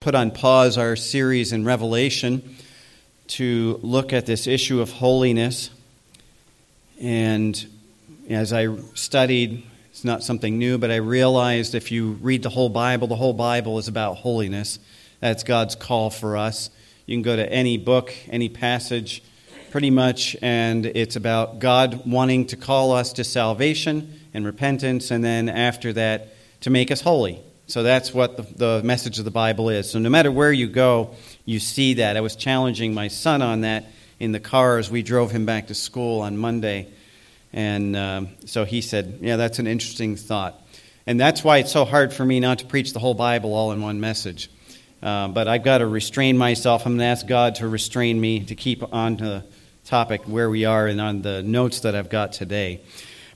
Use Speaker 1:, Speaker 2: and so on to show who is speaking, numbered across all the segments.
Speaker 1: put on pause our series in Revelation to look at this issue of holiness. And as I studied, it's not something new, but I realized if you read the whole Bible, the whole Bible is about holiness. That's God's call for us. You can go to any book, any passage, pretty much, and it's about God wanting to call us to salvation and repentance, and then after that, to make us holy. So that's what the, the, message of the Bible is. So no matter where you go, you see that. I was challenging my son on that in the car as we drove him back to school on Monday. And um, so he said, Yeah, that's an interesting thought. And that's why it's so hard for me not to preach the whole Bible all in one message. Uh, but I've got to restrain myself. I'm going to ask God to restrain me to keep on the topic where we are and on the notes that I've got today.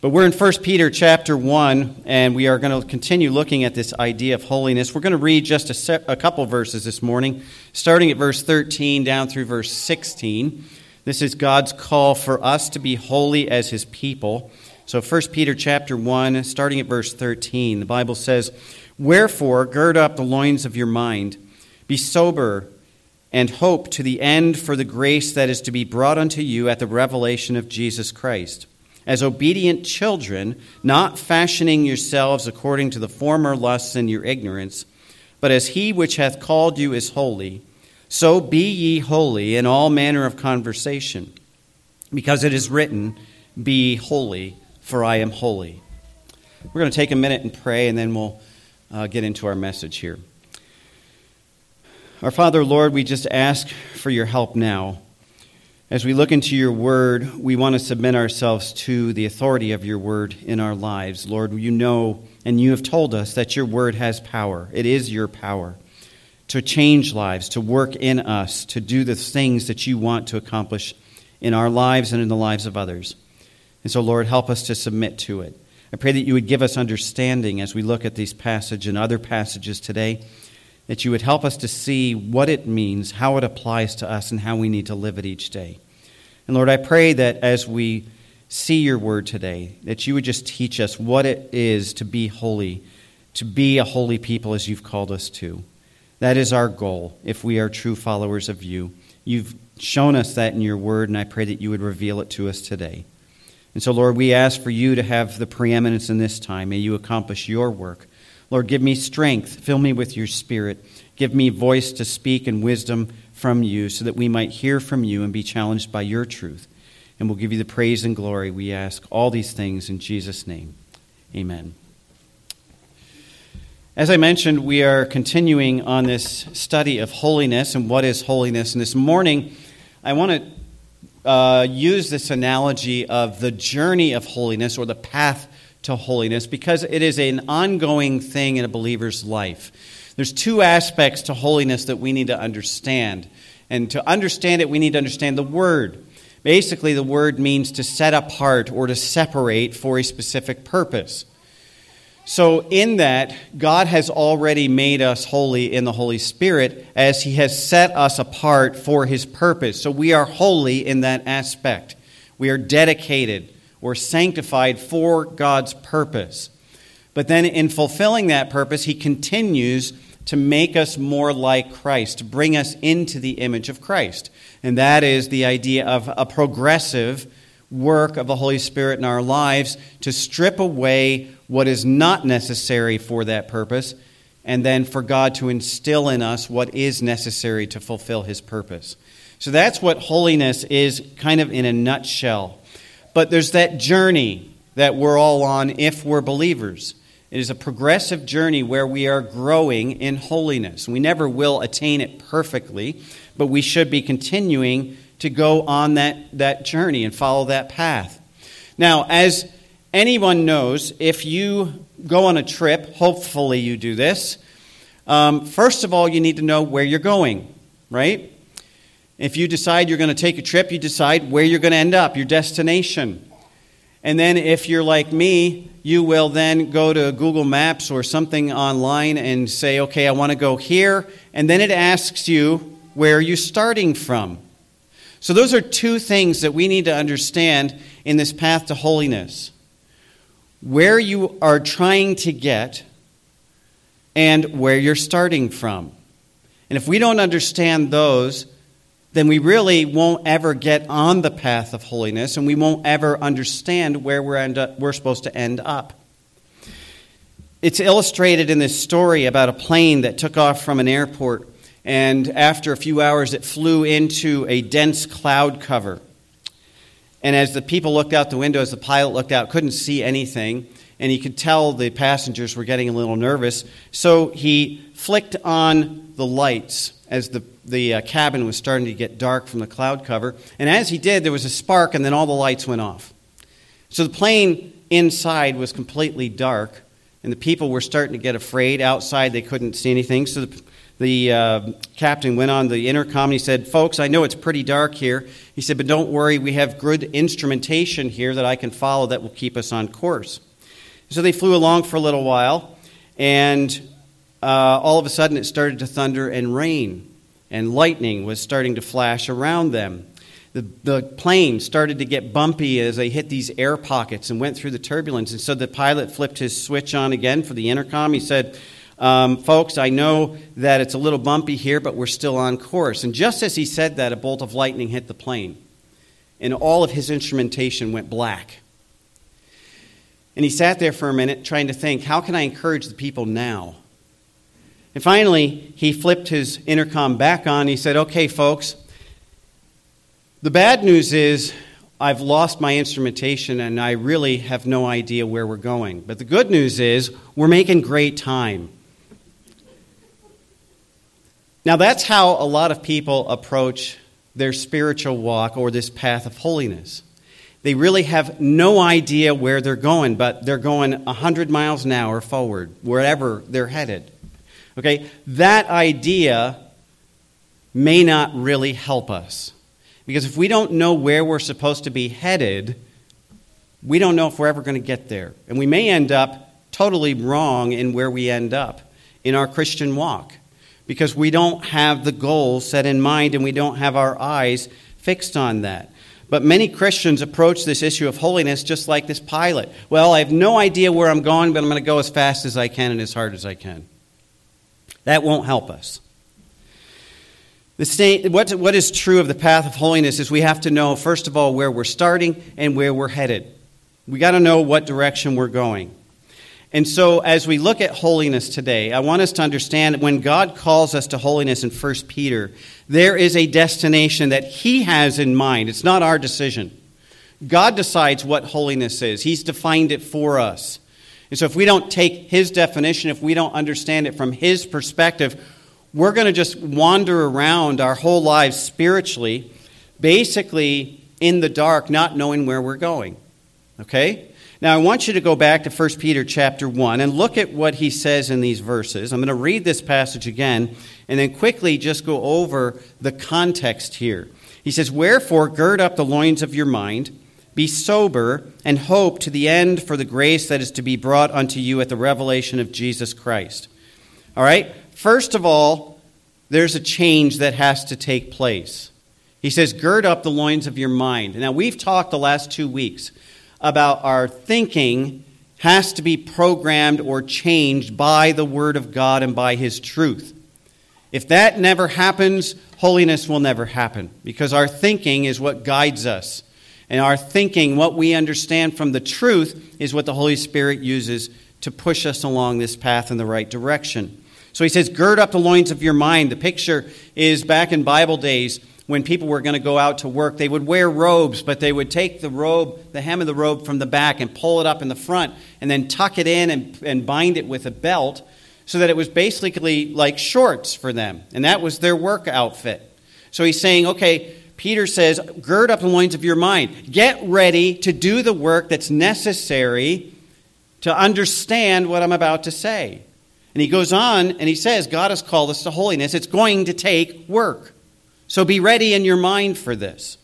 Speaker 1: But we're in 1 Peter chapter 1, and we are going to continue looking at this idea of holiness. We're going to read just a, se- a couple verses this morning, starting at verse 13 down through verse 16. This is God's call for us to be holy as his people. So 1 Peter chapter 1, starting at verse 13, the Bible says, Wherefore, gird up the loins of your mind, be sober, and hope to the end for the grace that is to be brought unto you at the revelation of Jesus Christ as obedient children, not fashioning yourselves according to the former lusts in your ignorance, but as he which hath called you is holy, so be ye holy in all manner of conversation, because it is written, Be holy, for I am holy. We're going to take a minute and pray, and then we'll uh, get into our message here. Our Father, Lord, we just ask for your help now. As we look into your word, we want to submit ourselves to the authority of your word in our lives. Lord, you know and you have told us that your word has power. It is your power to change lives, to work in us, to do the things that you want to accomplish in our lives and in the lives of others. And so, Lord, help us to submit to it. I pray that you would give us understanding as we look at these passages and other passages today that you would help us to see what it means, how it applies to us, and how we need to live it each day. And Lord, I pray that as we see your word today, that you would just teach us what it is to be holy, to be a holy people as you've called us to. That is our goal if we are true followers of you. You've shown us that in your word, and I pray that you would reveal it to us today. And so, Lord, we ask for you to have the preeminence in this time. May you accomplish your work. Lord, give me strength. Fill me with your spirit. Give me voice to speak and wisdom from you so that we might hear from you and be challenged by your truth. And we'll give you the praise and glory. We ask all these things in Jesus' name. Amen. As I mentioned, we are continuing on this study of holiness and what is holiness. And this morning, I want to uh, use this analogy of the journey of holiness or the path to holiness because it is an ongoing thing in a believer's life. There's two aspects to holiness that we need to understand. And to understand it, we need to understand the word. Basically, the word means to set apart or to separate for a specific purpose. So, in that, God has already made us holy in the Holy Spirit as He has set us apart for His purpose. So, we are holy in that aspect. We are dedicated or sanctified for God's purpose. But then, in fulfilling that purpose, He continues to make us more like Christ, to bring us into the image of Christ. And that is the idea of a progressive work of the Holy Spirit in our lives to strip away what is not necessary for that purpose, and then for God to instill in us what is necessary to fulfill His purpose. So that's what holiness is, kind of in a nutshell. But there's that journey that we're all on if we're believers. It is a progressive journey where we are growing in holiness. We never will attain it perfectly, but we should be continuing to go on that, that journey and follow that path. Now, as anyone knows, if you go on a trip, hopefully you do this, um, first of all, you need to know where you're going, right? If you decide you're going to take a trip, you decide where you're going to end up, your destination. And then if you're like me, you will then go to Google Maps or something online and say, okay, I want to go here. And then it asks you, where are you starting from? So those are two things that we need to understand in this path to holiness where you are trying to get and where you're starting from. And if we don't understand those, then we really won't ever get on the path of holiness and we won't ever understand where we're, up, we're supposed to end up. It's illustrated in this story about a plane that took off from an airport, and after a few hours, it flew into a dense cloud cover. And as the people looked out the window, as the pilot looked out, couldn't see anything, and he could tell the passengers were getting a little nervous. So he flicked on the lights as the, the uh, cabin was starting to get dark from the cloud cover. And as he did, there was a spark, and then all the lights went off. So the plane inside was completely dark, and the people were starting to get afraid. Outside, they couldn't see anything. So the, the uh, captain went on the intercom and he said, Folks, I know it's pretty dark here. He said, But don't worry, we have good instrumentation here that I can follow that will keep us on course. So they flew along for a little while, and uh, all of a sudden it started to thunder and rain, and lightning was starting to flash around them the, the plane started to get bumpy as they hit these air pockets and went through the turbulence. And so the pilot flipped his switch on again for the intercom. He said, um, Folks, I know that it's a little bumpy here, but we're still on course. And just as he said that, a bolt of lightning hit the plane, and all of his instrumentation went black. And he sat there for a minute trying to think, How can I encourage the people now? And finally, he flipped his intercom back on. He said, Okay, folks, the bad news is I've lost my instrumentation and I really have no idea where we're going. But the good news is we're making great time. Now, that's how a lot of people approach their spiritual walk or this path of holiness. They really have no idea where they're going, but they're going 100 miles an hour forward, wherever they're headed. Okay? That idea may not really help us. Because if we don't know where we're supposed to be headed, we don't know if we're ever going to get there. And we may end up totally wrong in where we end up in our Christian walk because we don't have the goal set in mind and we don't have our eyes fixed on that. But many Christians approach this issue of holiness just like this pilot. Well, I have no idea where I'm going, but I'm going to go as fast as I can and as hard as I can. That won't help us. What, what is true of the path of holiness is we have to know, first of all, where we're starting and where we're headed. We got to know what direction we're going. And so, as we look at holiness today, I want us to understand that when God calls us to holiness in 1 Peter, there is a destination that He has in mind. It's not our decision. God decides what holiness is, He's defined it for us. And so, if we don't take His definition, if we don't understand it from His perspective, we're going to just wander around our whole lives spiritually, basically in the dark, not knowing where we're going. Okay? Now I want you to go back to 1 Peter chapter 1 and look at what he says in these verses. I'm going to read this passage again and then quickly just go over the context here. He says, Wherefore gird up the loins of your mind, be sober, and hope to the end for the grace that is to be brought unto you at the revelation of Jesus Christ. All right? First of all, there's a change that has to take place. He says, Gird up the loins of your mind. Now, we've talked the last two weeks about our thinking has to be programmed or changed by the Word of God and by His truth. If that never happens, holiness will never happen because our thinking is what guides us. And our thinking, what we understand from the truth, is what the Holy Spirit uses to push us along this path in the right direction. So he says, Gird up the loins of your mind. The picture is back in Bible days when people were going to go out to work, they would wear robes, but they would take the robe, the hem of the robe from the back and pull it up in the front and then tuck it in and, and bind it with a belt so that it was basically like shorts for them. And that was their work outfit. So he's saying, okay, Peter says, gird up the loins of your mind. Get ready to do the work that's necessary to understand what I'm about to say. And he goes on and he says, God has called us to holiness. It's going to take work. So be ready in your mind for this.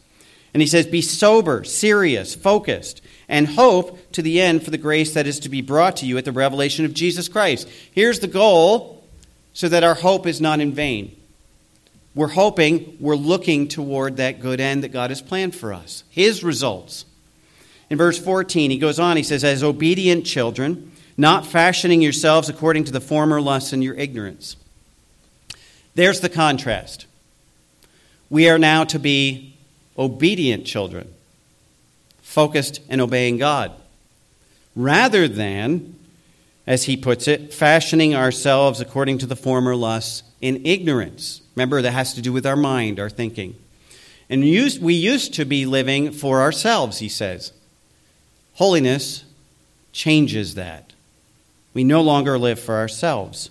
Speaker 1: And he says, Be sober, serious, focused, and hope to the end for the grace that is to be brought to you at the revelation of Jesus Christ. Here's the goal so that our hope is not in vain. We're hoping, we're looking toward that good end that God has planned for us, His results. In verse 14, he goes on, he says, As obedient children, not fashioning yourselves according to the former lusts in your ignorance. There's the contrast. We are now to be obedient children, focused and obeying God, rather than, as he puts it, fashioning ourselves according to the former lusts in ignorance. Remember, that has to do with our mind, our thinking. And we used to be living for ourselves, he says. Holiness changes that. We no longer live for ourselves.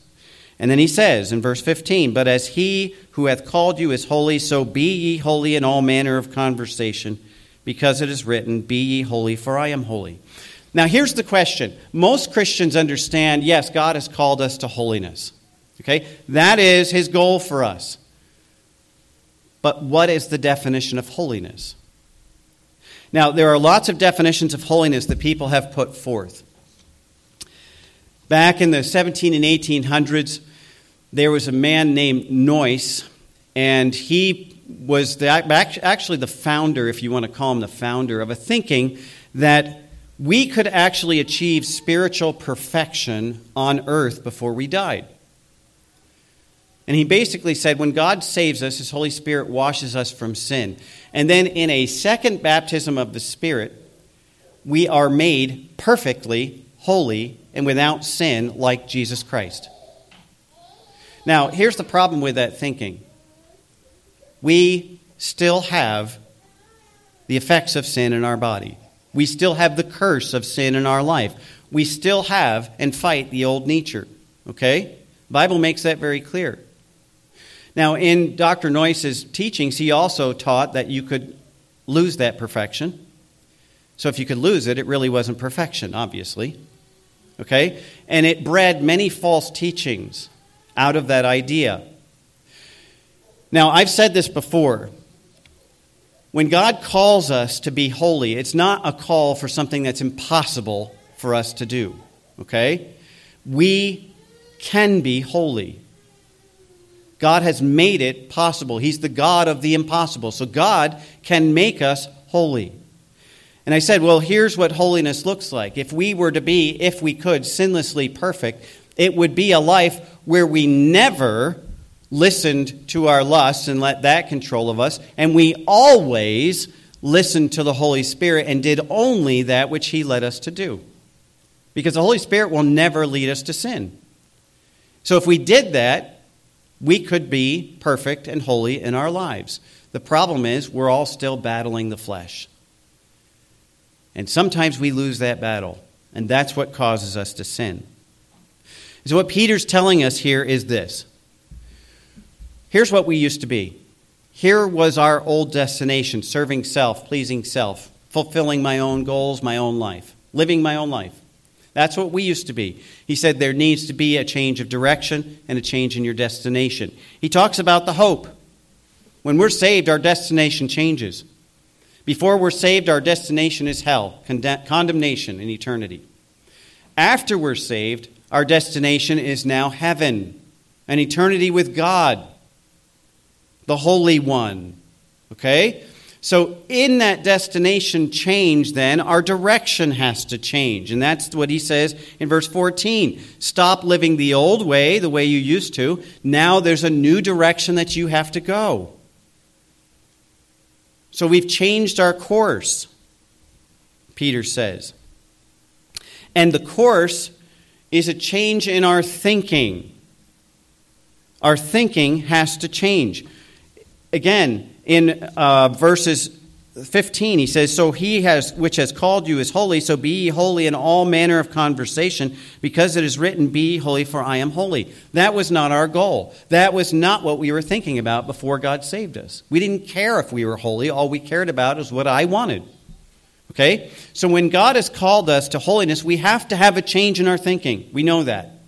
Speaker 1: And then he says in verse 15, But as he who hath called you is holy, so be ye holy in all manner of conversation, because it is written, Be ye holy, for I am holy. Now here's the question. Most Christians understand, yes, God has called us to holiness. Okay? That is his goal for us. But what is the definition of holiness? Now, there are lots of definitions of holiness that people have put forth. Back in the 17 and 1800s, there was a man named Noyes, and he was the, actually the founder, if you want to call him the founder, of a thinking that we could actually achieve spiritual perfection on earth before we died. And he basically said when God saves us, his Holy Spirit washes us from sin. And then in a second baptism of the Spirit, we are made perfectly holy and without sin like Jesus Christ. Now, here's the problem with that thinking we still have the effects of sin in our body, we still have the curse of sin in our life. We still have and fight the old nature. Okay? Bible makes that very clear. Now, in Dr. Noyes's teachings, he also taught that you could lose that perfection. So if you could lose it, it really wasn't perfection, obviously. Okay? And it bred many false teachings out of that idea. Now, I've said this before. When God calls us to be holy, it's not a call for something that's impossible for us to do. Okay? We can be holy. God has made it possible. He's the God of the impossible. So God can make us holy. And I said, well, here's what holiness looks like. If we were to be, if we could, sinlessly perfect, it would be a life where we never listened to our lusts and let that control of us, and we always listened to the Holy Spirit and did only that which He led us to do. Because the Holy Spirit will never lead us to sin. So if we did that, we could be perfect and holy in our lives. The problem is, we're all still battling the flesh. And sometimes we lose that battle, and that's what causes us to sin. So, what Peter's telling us here is this here's what we used to be. Here was our old destination serving self, pleasing self, fulfilling my own goals, my own life, living my own life. That's what we used to be. He said there needs to be a change of direction and a change in your destination. He talks about the hope. When we're saved, our destination changes. Before we're saved, our destination is hell, condemnation in eternity. After we're saved, our destination is now heaven, an eternity with God, the Holy One. Okay? So, in that destination change, then, our direction has to change. And that's what he says in verse 14. Stop living the old way, the way you used to. Now there's a new direction that you have to go. So, we've changed our course, Peter says. And the course is a change in our thinking. Our thinking has to change. Again, in uh, verses 15 he says so he has which has called you is holy so be ye holy in all manner of conversation because it is written be holy for i am holy. That was not our goal. That was not what we were thinking about before god saved us. We didn't care if we were holy. All we cared about is what i wanted. Okay? So when god has called us to holiness we have to have a change in our thinking. We know that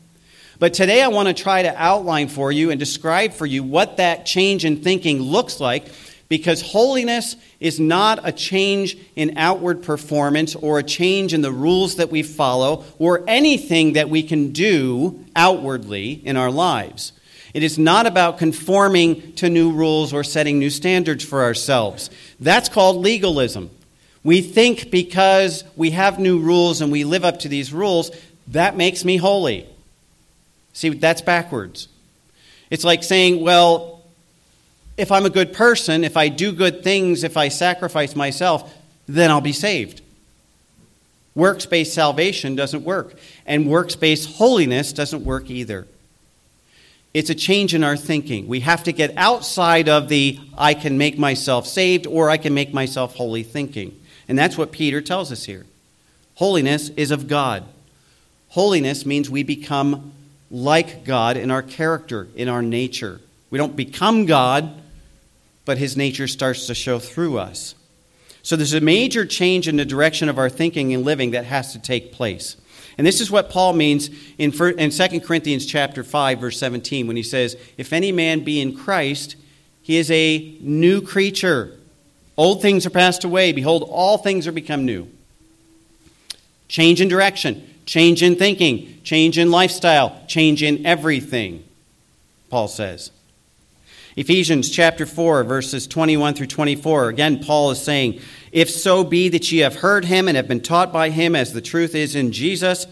Speaker 1: but today I want to try to outline for you and describe for you what that change in thinking looks like because holiness is not a change in outward performance or a change in the rules that we follow or anything that we can do outwardly in our lives. It is not about conforming to new rules or setting new standards for ourselves. That's called legalism. We think because we have new rules and we live up to these rules, that makes me holy. See, that's backwards. It's like saying, well, if I'm a good person, if I do good things, if I sacrifice myself, then I'll be saved. Works based salvation doesn't work, and works based holiness doesn't work either. It's a change in our thinking. We have to get outside of the I can make myself saved or I can make myself holy thinking. And that's what Peter tells us here. Holiness is of God. Holiness means we become like God in our character, in our nature. We don't become God, but his nature starts to show through us. So there's a major change in the direction of our thinking and living that has to take place. And this is what Paul means in, 2 Corinthians chapter 5 verse 17 when he says, "If any man be in Christ, he is a new creature. Old things are passed away; behold, all things are become new." Change in direction, change in thinking, change in lifestyle, change in everything. Paul says. Ephesians chapter 4, verses 21 through 24. Again, Paul is saying, If so be that ye have heard him and have been taught by him, as the truth is in Jesus,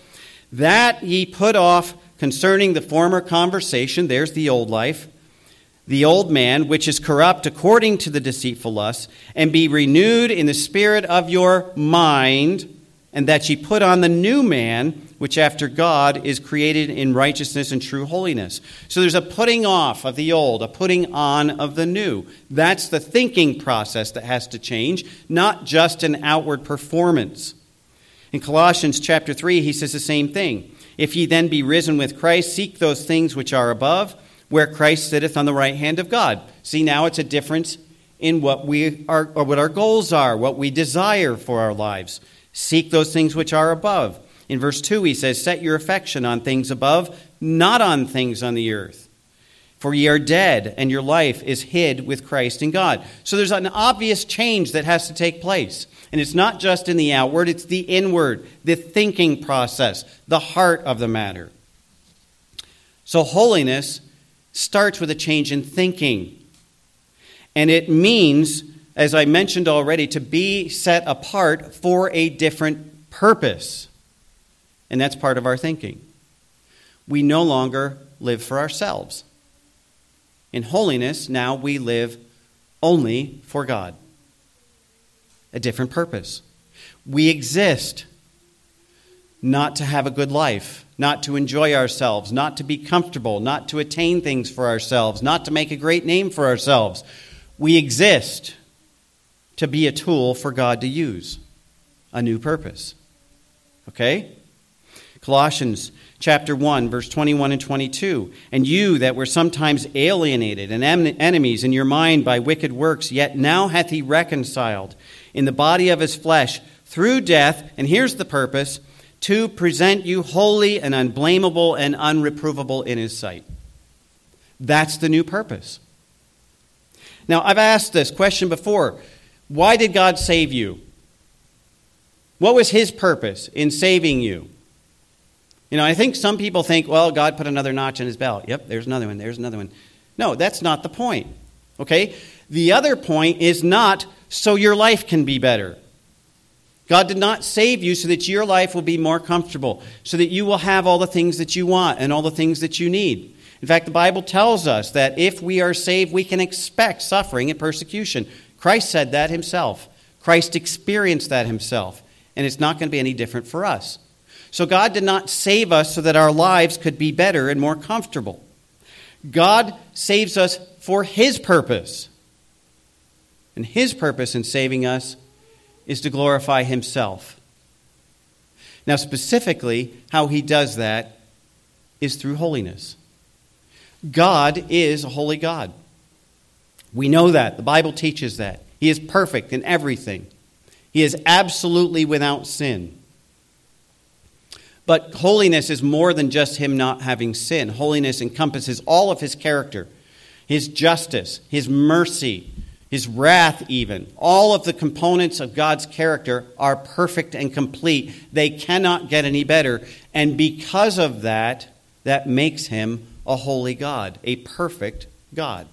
Speaker 1: that ye put off concerning the former conversation, there's the old life, the old man, which is corrupt according to the deceitful lusts, and be renewed in the spirit of your mind, and that ye put on the new man which after God is created in righteousness and true holiness. So there's a putting off of the old, a putting on of the new. That's the thinking process that has to change, not just an outward performance. In Colossians chapter 3, he says the same thing. If ye then be risen with Christ, seek those things which are above, where Christ sitteth on the right hand of God. See, now it's a difference in what we are, or what our goals are, what we desire for our lives. Seek those things which are above. In verse 2, he says, Set your affection on things above, not on things on the earth. For ye are dead, and your life is hid with Christ in God. So there's an obvious change that has to take place. And it's not just in the outward, it's the inward, the thinking process, the heart of the matter. So holiness starts with a change in thinking. And it means, as I mentioned already, to be set apart for a different purpose. And that's part of our thinking. We no longer live for ourselves. In holiness, now we live only for God. A different purpose. We exist not to have a good life, not to enjoy ourselves, not to be comfortable, not to attain things for ourselves, not to make a great name for ourselves. We exist to be a tool for God to use, a new purpose. Okay? Colossians chapter 1 verse 21 and 22 and you that were sometimes alienated and enemies in your mind by wicked works yet now hath he reconciled in the body of his flesh through death and here's the purpose to present you holy and unblameable and unreprovable in his sight. That's the new purpose. Now i've asked this question before why did god save you what was his purpose in saving you you know, I think some people think, well, God put another notch in his belt. Yep, there's another one, there's another one. No, that's not the point. Okay? The other point is not so your life can be better. God did not save you so that your life will be more comfortable, so that you will have all the things that you want and all the things that you need. In fact, the Bible tells us that if we are saved, we can expect suffering and persecution. Christ said that himself. Christ experienced that himself. And it's not going to be any different for us. So God did not save us so that our lives could be better and more comfortable. God saves us for His purpose. And His purpose in saving us is to glorify Himself. Now, specifically, how He does that is through holiness. God is a holy God. We know that. The Bible teaches that. He is perfect in everything, He is absolutely without sin. But holiness is more than just him not having sin. Holiness encompasses all of his character, his justice, his mercy, his wrath, even. All of the components of God's character are perfect and complete. They cannot get any better. And because of that, that makes him a holy God, a perfect God.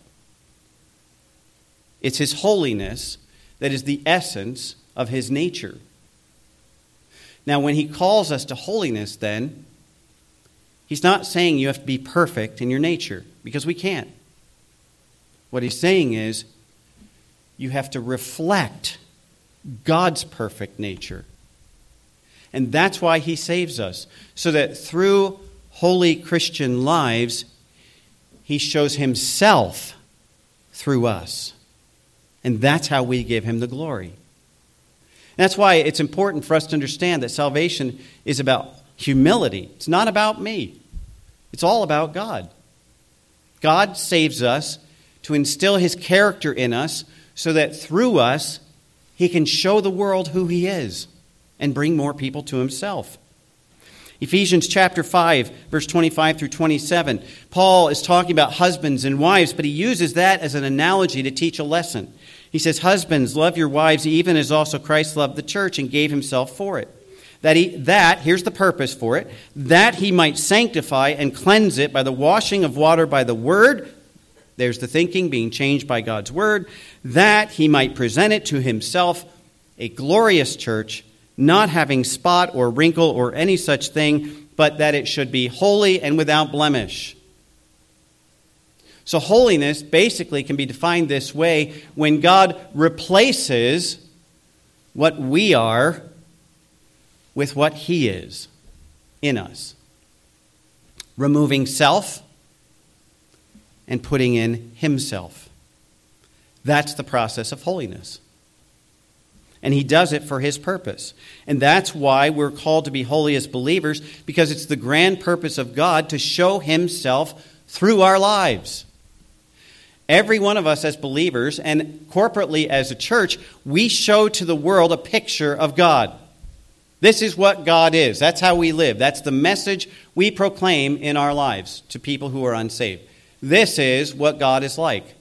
Speaker 1: It's his holiness that is the essence of his nature. Now, when he calls us to holiness, then, He's not saying you have to be perfect in your nature, because we can't. What he's saying is you have to reflect God's perfect nature. And that's why he saves us, so that through holy Christian lives, he shows himself through us. And that's how we give him the glory. And that's why it's important for us to understand that salvation is about humility. It's not about me, it's all about God. God saves us to instill his character in us so that through us, he can show the world who he is and bring more people to himself. Ephesians chapter 5, verse 25 through 27. Paul is talking about husbands and wives, but he uses that as an analogy to teach a lesson. He says, Husbands, love your wives even as also Christ loved the church and gave himself for it. That, he, that, here's the purpose for it, that he might sanctify and cleanse it by the washing of water by the word. There's the thinking being changed by God's word. That he might present it to himself a glorious church not having spot or wrinkle or any such thing, but that it should be holy and without blemish. So, holiness basically can be defined this way when God replaces what we are with what He is in us, removing self and putting in Himself. That's the process of holiness and he does it for his purpose. And that's why we're called to be holy as believers, because it's the grand purpose of God to show himself through our lives. Every one of us as believers and corporately as a church, we show to the world a picture of God. This is what God is. That's how we live. That's the message we proclaim in our lives to people who are unsaved. This is what God is like.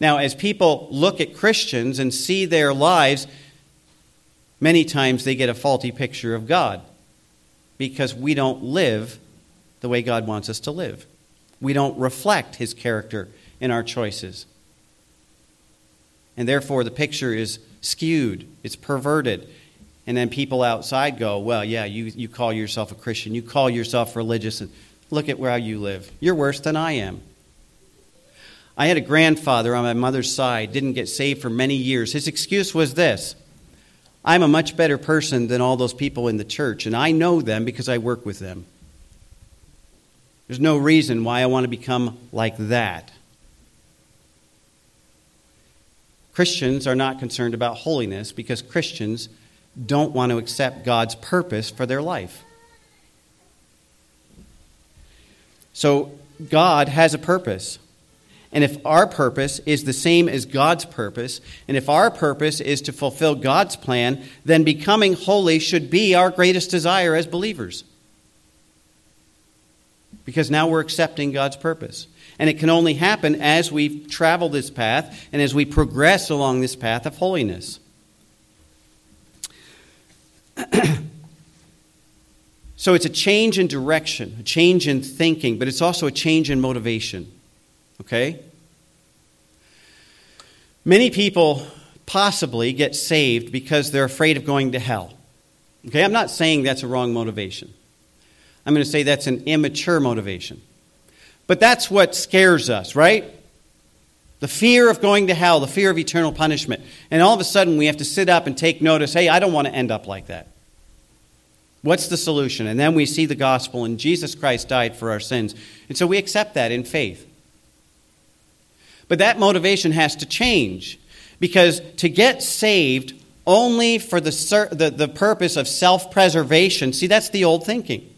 Speaker 1: Now, as people look at Christians and see their lives, many times they get a faulty picture of God because we don't live the way God wants us to live. We don't reflect His character in our choices. And therefore, the picture is skewed, it's perverted. And then people outside go, Well, yeah, you, you call yourself a Christian, you call yourself religious, and look at where you live. You're worse than I am. I had a grandfather on my mother's side, didn't get saved for many years. His excuse was this I'm a much better person than all those people in the church, and I know them because I work with them. There's no reason why I want to become like that. Christians are not concerned about holiness because Christians don't want to accept God's purpose for their life. So, God has a purpose. And if our purpose is the same as God's purpose, and if our purpose is to fulfill God's plan, then becoming holy should be our greatest desire as believers. Because now we're accepting God's purpose. And it can only happen as we travel this path and as we progress along this path of holiness. so it's a change in direction, a change in thinking, but it's also a change in motivation. Okay? Many people possibly get saved because they're afraid of going to hell. Okay, I'm not saying that's a wrong motivation. I'm going to say that's an immature motivation. But that's what scares us, right? The fear of going to hell, the fear of eternal punishment. And all of a sudden we have to sit up and take notice hey, I don't want to end up like that. What's the solution? And then we see the gospel, and Jesus Christ died for our sins. And so we accept that in faith. But that motivation has to change because to get saved only for the, the, the purpose of self preservation, see, that's the old thinking.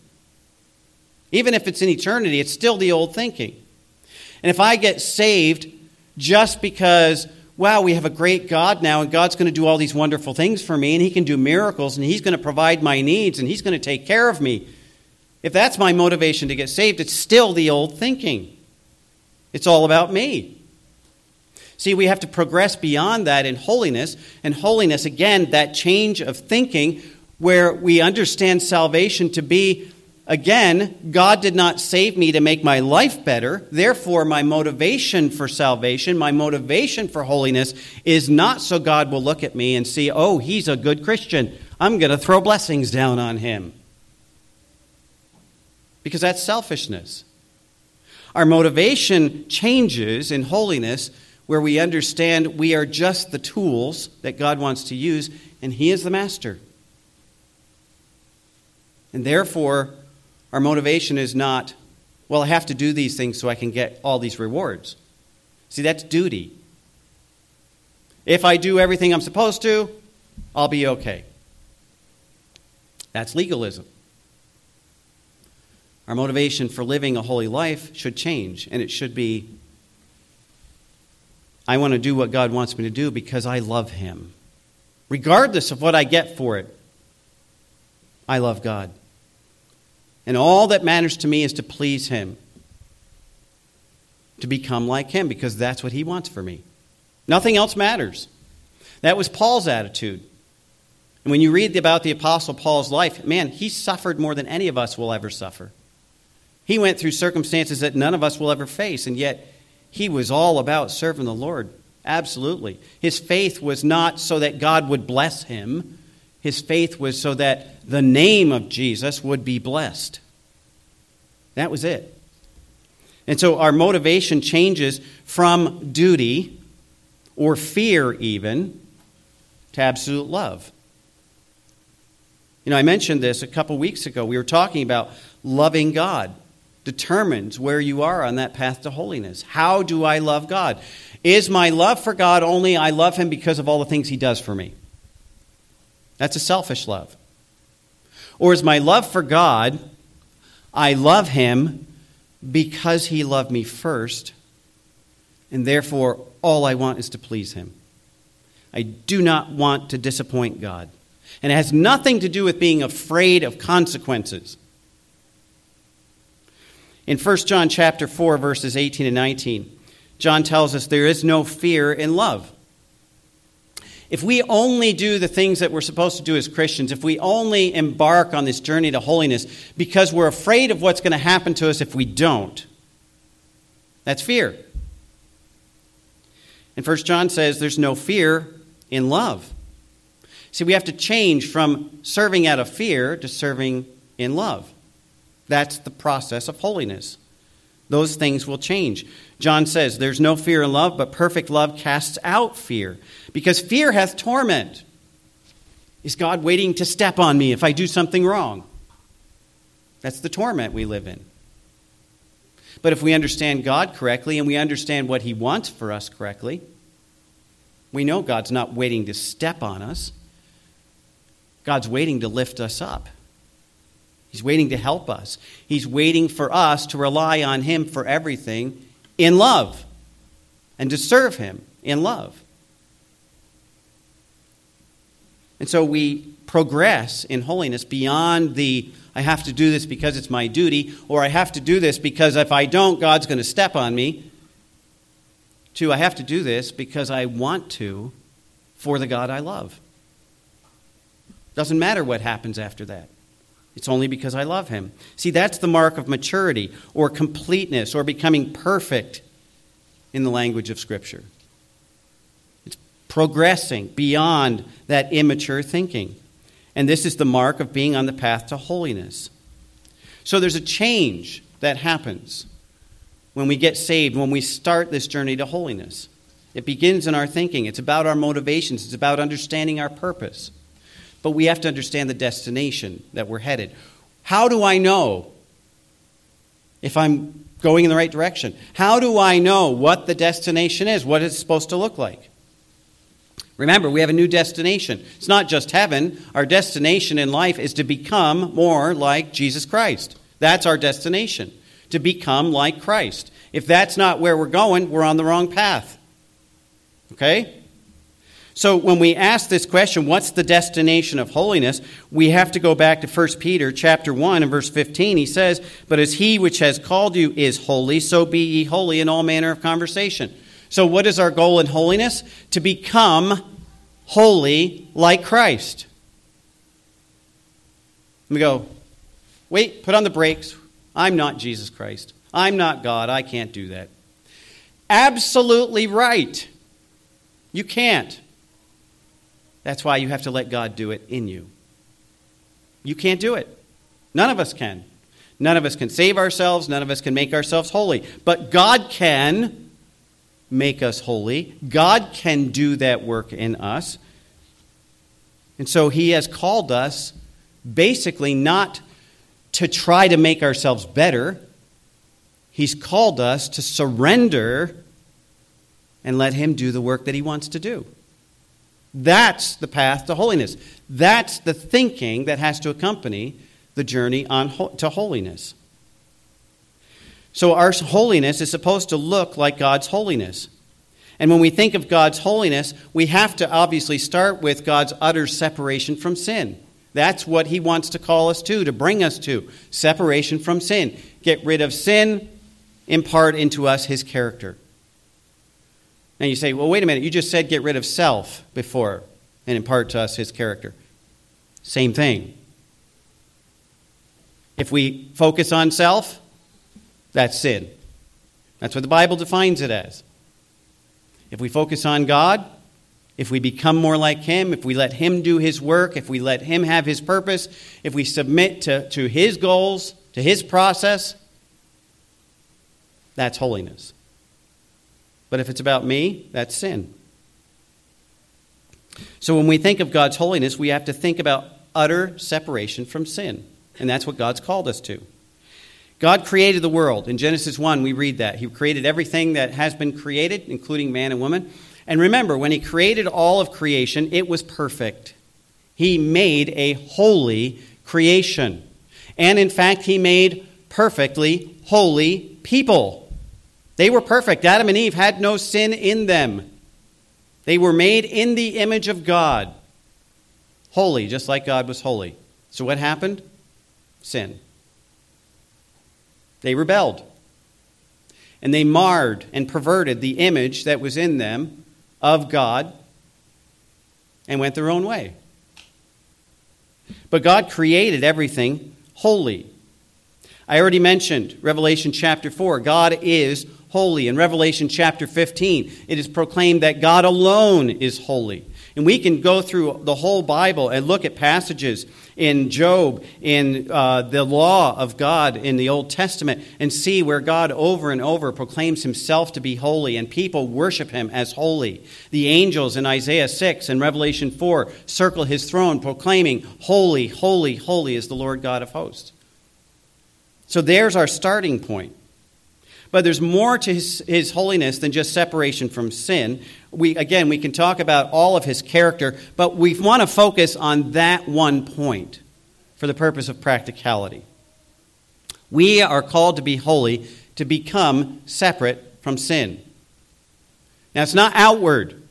Speaker 1: Even if it's in eternity, it's still the old thinking. And if I get saved just because, wow, we have a great God now, and God's going to do all these wonderful things for me, and He can do miracles, and He's going to provide my needs, and He's going to take care of me. If that's my motivation to get saved, it's still the old thinking. It's all about me. See, we have to progress beyond that in holiness. And holiness, again, that change of thinking where we understand salvation to be, again, God did not save me to make my life better. Therefore, my motivation for salvation, my motivation for holiness is not so God will look at me and see, oh, he's a good Christian. I'm going to throw blessings down on him. because that's selfishness. Our motivation changes in holiness where we understand we are just the tools that God wants to use, and He is the master. And therefore, our motivation is not, well, I have to do these things so I can get all these rewards. See, that's duty. If I do everything I'm supposed to, I'll be okay. That's legalism. Our motivation for living a holy life should change, and it should be I want to do what God wants me to do because I love Him. Regardless of what I get for it, I love God. And all that matters to me is to please Him, to become like Him, because that's what He wants for me. Nothing else matters. That was Paul's attitude. And when you read about the Apostle Paul's life, man, he suffered more than any of us will ever suffer. He went through circumstances that none of us will ever face, and yet he was all about serving the Lord. Absolutely. His faith was not so that God would bless him, his faith was so that the name of Jesus would be blessed. That was it. And so our motivation changes from duty or fear, even, to absolute love. You know, I mentioned this a couple weeks ago. We were talking about loving God determines where you are on that path to holiness. How do I love God? Is my love for God only I love Him because of all the things He does for me? That's a selfish love. Or is my love for God, I love Him because He loved me first, and therefore all I want is to please Him? I do not want to disappoint God. And it has nothing to do with being afraid of consequences. In 1 John chapter 4 verses 18 and 19, John tells us there is no fear in love. If we only do the things that we're supposed to do as Christians, if we only embark on this journey to holiness because we're afraid of what's going to happen to us if we don't, that's fear. And 1 John says there's no fear in love. See, we have to change from serving out of fear to serving in love. That's the process of holiness. Those things will change. John says, There's no fear in love, but perfect love casts out fear, because fear hath torment. Is God waiting to step on me if I do something wrong? That's the torment we live in. But if we understand God correctly and we understand what He wants for us correctly, we know God's not waiting to step on us. God's waiting to lift us up. He's waiting to help us. He's waiting for us to rely on Him for everything in love and to serve Him in love. And so we progress in holiness beyond the I have to do this because it's my duty, or I have to do this because if I don't, God's going to step on me, to I have to do this because I want to for the God I love. Doesn't matter what happens after that. It's only because I love him. See, that's the mark of maturity or completeness or becoming perfect in the language of Scripture. It's progressing beyond that immature thinking. And this is the mark of being on the path to holiness. So there's a change that happens when we get saved, when we start this journey to holiness. It begins in our thinking, it's about our motivations, it's about understanding our purpose but we have to understand the destination that we're headed. How do I know if I'm going in the right direction? How do I know what the destination is, what it's supposed to look like? Remember, we have a new destination. It's not just heaven. Our destination in life is to become more like Jesus Christ. That's our destination, to become like Christ. If that's not where we're going, we're on the wrong path. Okay? So when we ask this question, what's the destination of holiness? We have to go back to 1 Peter chapter 1 and verse 15. He says, "But as he which has called you is holy, so be ye holy in all manner of conversation." So what is our goal in holiness? To become holy like Christ. We go, wait, put on the brakes. I'm not Jesus Christ. I'm not God. I can't do that. Absolutely right. You can't. That's why you have to let God do it in you. You can't do it. None of us can. None of us can save ourselves. None of us can make ourselves holy. But God can make us holy. God can do that work in us. And so He has called us basically not to try to make ourselves better, He's called us to surrender and let Him do the work that He wants to do. That's the path to holiness. That's the thinking that has to accompany the journey on, to holiness. So, our holiness is supposed to look like God's holiness. And when we think of God's holiness, we have to obviously start with God's utter separation from sin. That's what He wants to call us to, to bring us to separation from sin. Get rid of sin, impart into us his character. Now you say, well, wait a minute, you just said get rid of self before and impart to us his character. Same thing. If we focus on self, that's sin. That's what the Bible defines it as. If we focus on God, if we become more like Him, if we let Him do His work, if we let Him have His purpose, if we submit to, to His goals, to His process, that's holiness. But if it's about me, that's sin. So when we think of God's holiness, we have to think about utter separation from sin. And that's what God's called us to. God created the world. In Genesis 1, we read that. He created everything that has been created, including man and woman. And remember, when He created all of creation, it was perfect. He made a holy creation. And in fact, He made perfectly holy people. They were perfect. Adam and Eve had no sin in them. They were made in the image of God, holy, just like God was holy. So what happened? Sin. They rebelled. And they marred and perverted the image that was in them of God and went their own way. But God created everything holy. I already mentioned Revelation chapter 4. God is holy. In Revelation chapter 15, it is proclaimed that God alone is holy. And we can go through the whole Bible and look at passages in Job, in uh, the law of God in the Old Testament, and see where God over and over proclaims himself to be holy, and people worship him as holy. The angels in Isaiah 6 and Revelation 4 circle his throne, proclaiming, Holy, holy, holy is the Lord God of hosts. So there's our starting point. But there's more to his, his holiness than just separation from sin. We, again, we can talk about all of his character, but we want to focus on that one point for the purpose of practicality. We are called to be holy, to become separate from sin. Now, it's not outward.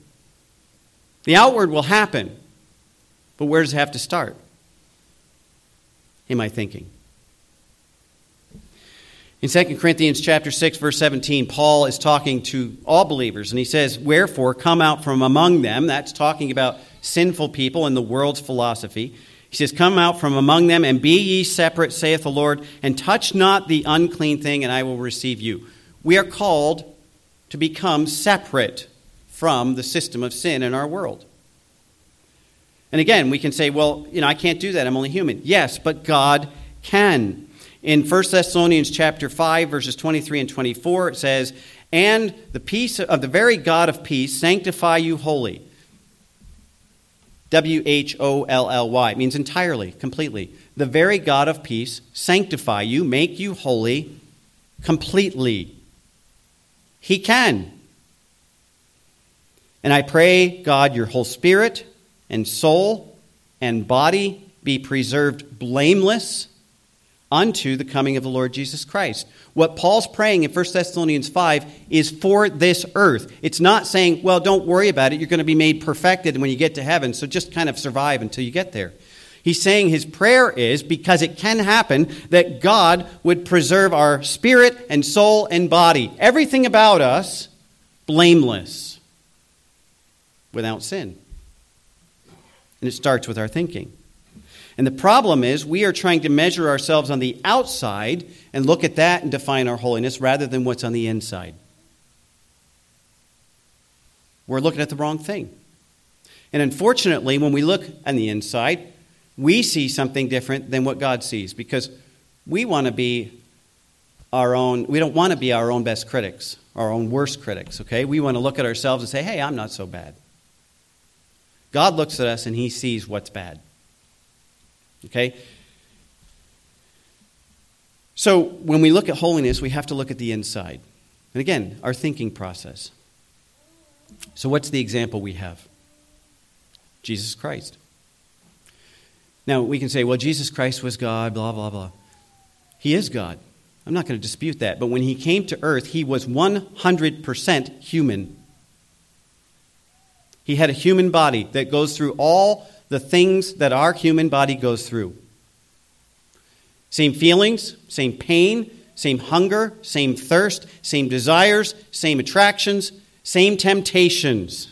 Speaker 1: The outward will happen, but where does it have to start? In my thinking. In 2 Corinthians chapter 6 verse 17, Paul is talking to all believers and he says, "Wherefore come out from among them." That's talking about sinful people and the world's philosophy. He says, "Come out from among them and be ye separate, saith the Lord, and touch not the unclean thing, and I will receive you." We are called to become separate from the system of sin in our world. And again, we can say, well, you know, I can't do that. I'm only human. Yes, but God can. In 1 Thessalonians chapter 5 verses 23 and 24 it says, "And the peace of the very God of peace sanctify you wholly." W H O L L Y means entirely, completely. The very God of peace sanctify you, make you holy completely. He can. And I pray, God, your whole spirit and soul and body be preserved blameless unto the coming of the Lord Jesus Christ. What Paul's praying in 1 Thessalonians 5 is for this earth. It's not saying, well, don't worry about it. You're going to be made perfected when you get to heaven, so just kind of survive until you get there. He's saying his prayer is because it can happen that God would preserve our spirit and soul and body, everything about us, blameless, without sin. And it starts with our thinking. And the problem is, we are trying to measure ourselves on the outside and look at that and define our holiness rather than what's on the inside. We're looking at the wrong thing. And unfortunately, when we look on the inside, we see something different than what God sees because we want to be our own, we don't want to be our own best critics, our own worst critics, okay? We want to look at ourselves and say, hey, I'm not so bad. God looks at us and he sees what's bad. Okay? So when we look at holiness, we have to look at the inside. And again, our thinking process. So, what's the example we have? Jesus Christ. Now, we can say, well, Jesus Christ was God, blah, blah, blah. He is God. I'm not going to dispute that. But when he came to earth, he was 100% human. He had a human body that goes through all the things that our human body goes through same feelings, same pain, same hunger, same thirst, same desires, same attractions, same temptations.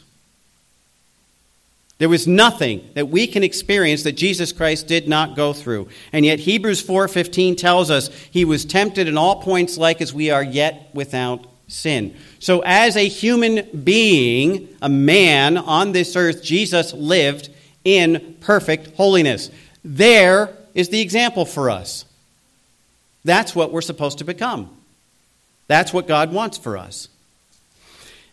Speaker 1: There was nothing that we can experience that Jesus Christ did not go through. And yet Hebrews 4:15 tells us he was tempted in all points like as we are yet without sin. So as a human being, a man on this earth, Jesus lived in perfect holiness. There is the example for us. That's what we're supposed to become. That's what God wants for us.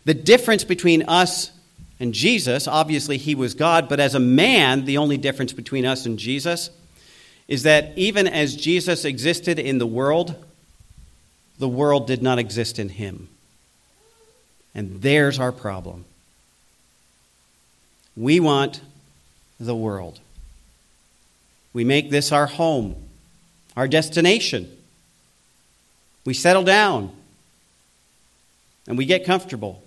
Speaker 1: The difference between us and Jesus, obviously, he was God, but as a man, the only difference between us and Jesus is that even as Jesus existed in the world, the world did not exist in him. And there's our problem. We want the world. We make this our home, our destination. We settle down and we get comfortable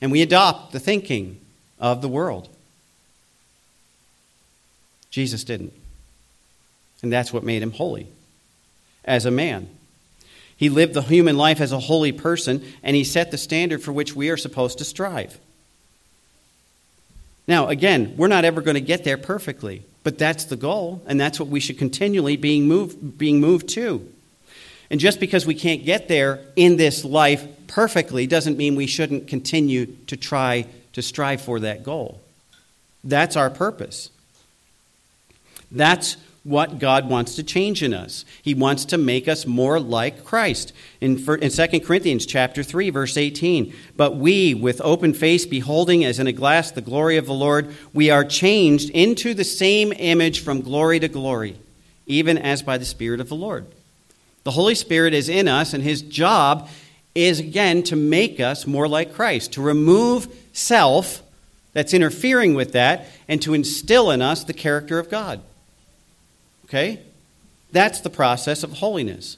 Speaker 1: and we adopt the thinking of the world. Jesus didn't. And that's what made him holy as a man. He lived the human life as a holy person, and he set the standard for which we are supposed to strive. Now, again, we're not ever going to get there perfectly, but that's the goal, and that's what we should continually being moved, being moved to. And just because we can't get there in this life perfectly doesn't mean we shouldn't continue to try to strive for that goal. That's our purpose. That's what God wants to change in us. He wants to make us more like Christ. In, in 2 Corinthians chapter 3 verse 18, but we with open face beholding as in a glass the glory of the Lord, we are changed into the same image from glory to glory, even as by the spirit of the Lord. The Holy Spirit is in us, and his job is, again, to make us more like Christ, to remove self that's interfering with that, and to instill in us the character of God. Okay? That's the process of holiness.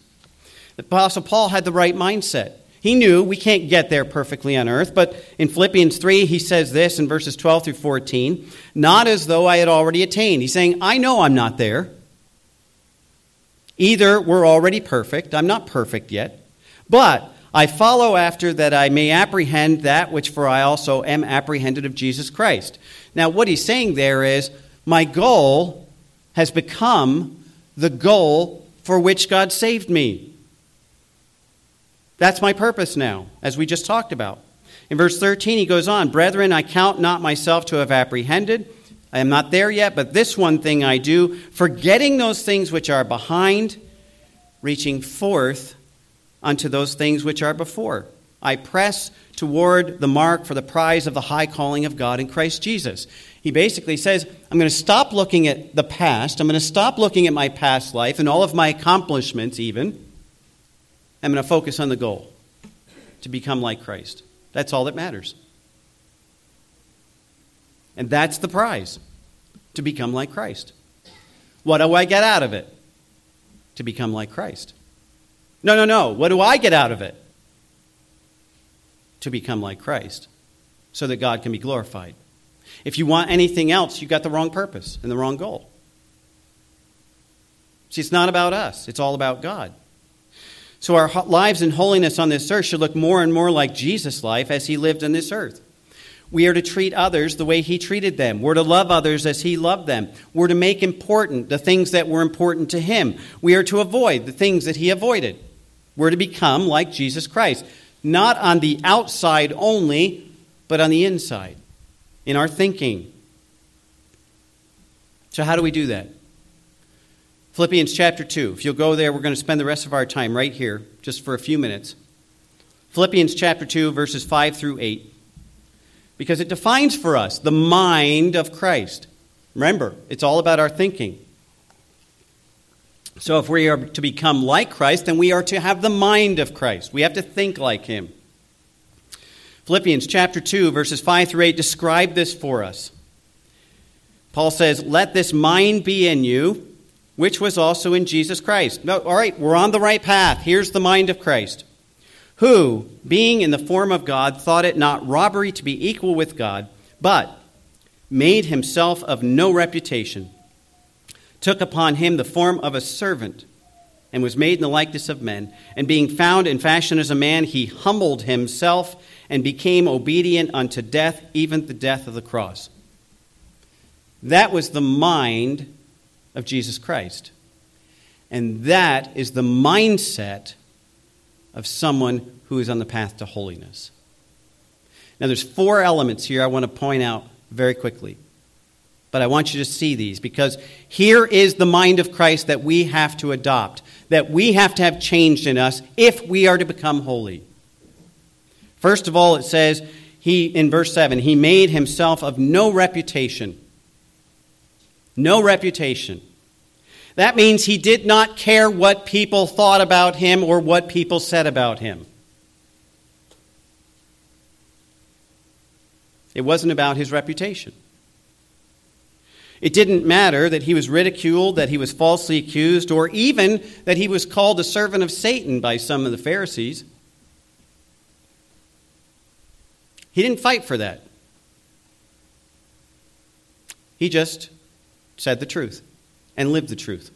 Speaker 1: The Apostle Paul had the right mindset. He knew we can't get there perfectly on earth, but in Philippians 3, he says this in verses 12 through 14 not as though I had already attained. He's saying, I know I'm not there. Either we're already perfect, I'm not perfect yet, but I follow after that I may apprehend that which for I also am apprehended of Jesus Christ. Now, what he's saying there is, my goal has become the goal for which God saved me. That's my purpose now, as we just talked about. In verse 13, he goes on Brethren, I count not myself to have apprehended. I am not there yet, but this one thing I do, forgetting those things which are behind, reaching forth unto those things which are before. I press toward the mark for the prize of the high calling of God in Christ Jesus. He basically says, I'm going to stop looking at the past. I'm going to stop looking at my past life and all of my accomplishments, even. I'm going to focus on the goal to become like Christ. That's all that matters. And that's the prize to become like Christ. What do I get out of it? To become like Christ. No, no, no. What do I get out of it? To become like Christ so that God can be glorified. If you want anything else, you've got the wrong purpose and the wrong goal. See, it's not about us, it's all about God. So our lives in holiness on this earth should look more and more like Jesus' life as he lived on this earth. We are to treat others the way he treated them. We're to love others as he loved them. We're to make important the things that were important to him. We are to avoid the things that he avoided. We're to become like Jesus Christ, not on the outside only, but on the inside, in our thinking. So, how do we do that? Philippians chapter 2. If you'll go there, we're going to spend the rest of our time right here, just for a few minutes. Philippians chapter 2, verses 5 through 8. Because it defines for us the mind of Christ. Remember, it's all about our thinking. So if we are to become like Christ, then we are to have the mind of Christ. We have to think like him. Philippians chapter 2, verses 5 through 8 describe this for us. Paul says, Let this mind be in you, which was also in Jesus Christ. No, all right, we're on the right path. Here's the mind of Christ, who, being in the form of God, thought it not robbery to be equal with God, but made himself of no reputation took upon him the form of a servant, and was made in the likeness of men. And being found in fashion as a man, he humbled himself and became obedient unto death, even the death of the cross. That was the mind of Jesus Christ. And that is the mindset of someone who is on the path to holiness. Now, there's four elements here I want to point out very quickly. But I want you to see these because here is the mind of Christ that we have to adopt, that we have to have changed in us if we are to become holy. First of all, it says, he, in verse 7, he made himself of no reputation. No reputation. That means he did not care what people thought about him or what people said about him. It wasn't about his reputation. It didn't matter that he was ridiculed, that he was falsely accused, or even that he was called a servant of Satan by some of the Pharisees. He didn't fight for that. He just said the truth and lived the truth.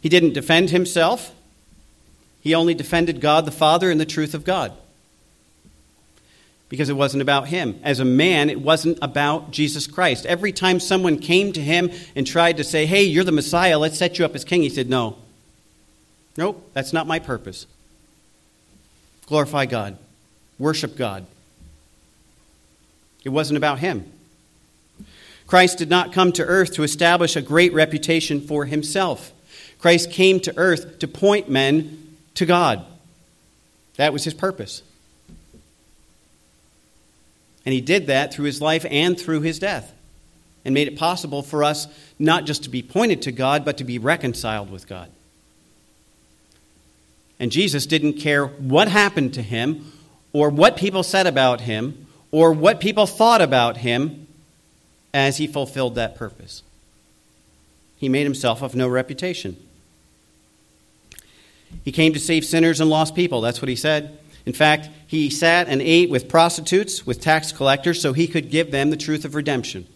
Speaker 1: He didn't defend himself, he only defended God the Father and the truth of God because it wasn't about him. As a man, it wasn't about Jesus Christ. Every time someone came to him and tried to say, Hey, you're the Messiah, let's set you up as king, he said, No. Nope, that's not my purpose. Glorify God, worship God. It wasn't about him. Christ did not come to earth to establish a great reputation for himself. Christ came to earth to point men to God. That was his purpose. And he did that through his life and through his death and made it possible for us not just to be pointed to God, but to be reconciled with God. And Jesus didn't care what happened to him or what people said about him or what people thought about him as he fulfilled that purpose. He made himself of no reputation. He came to save sinners and lost people. That's what he said. In fact, he sat and ate with prostitutes, with tax collectors, so he could give them the truth of redemption.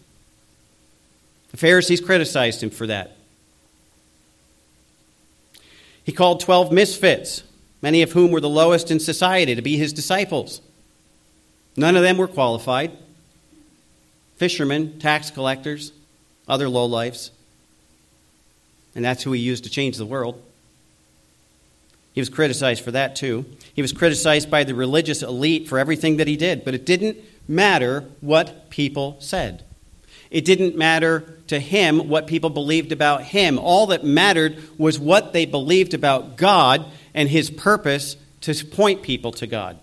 Speaker 1: The Pharisees criticized him for that. He called 12 misfits, many of whom were the lowest in society, to be his disciples. None of them were qualified fishermen, tax collectors, other lowlifes. And that's who he used to change the world. He was criticized for that too. He was criticized by the religious elite for everything that he did, but it didn't matter what people said. It didn't matter to him what people believed about him. All that mattered was what they believed about God and his purpose to point people to God.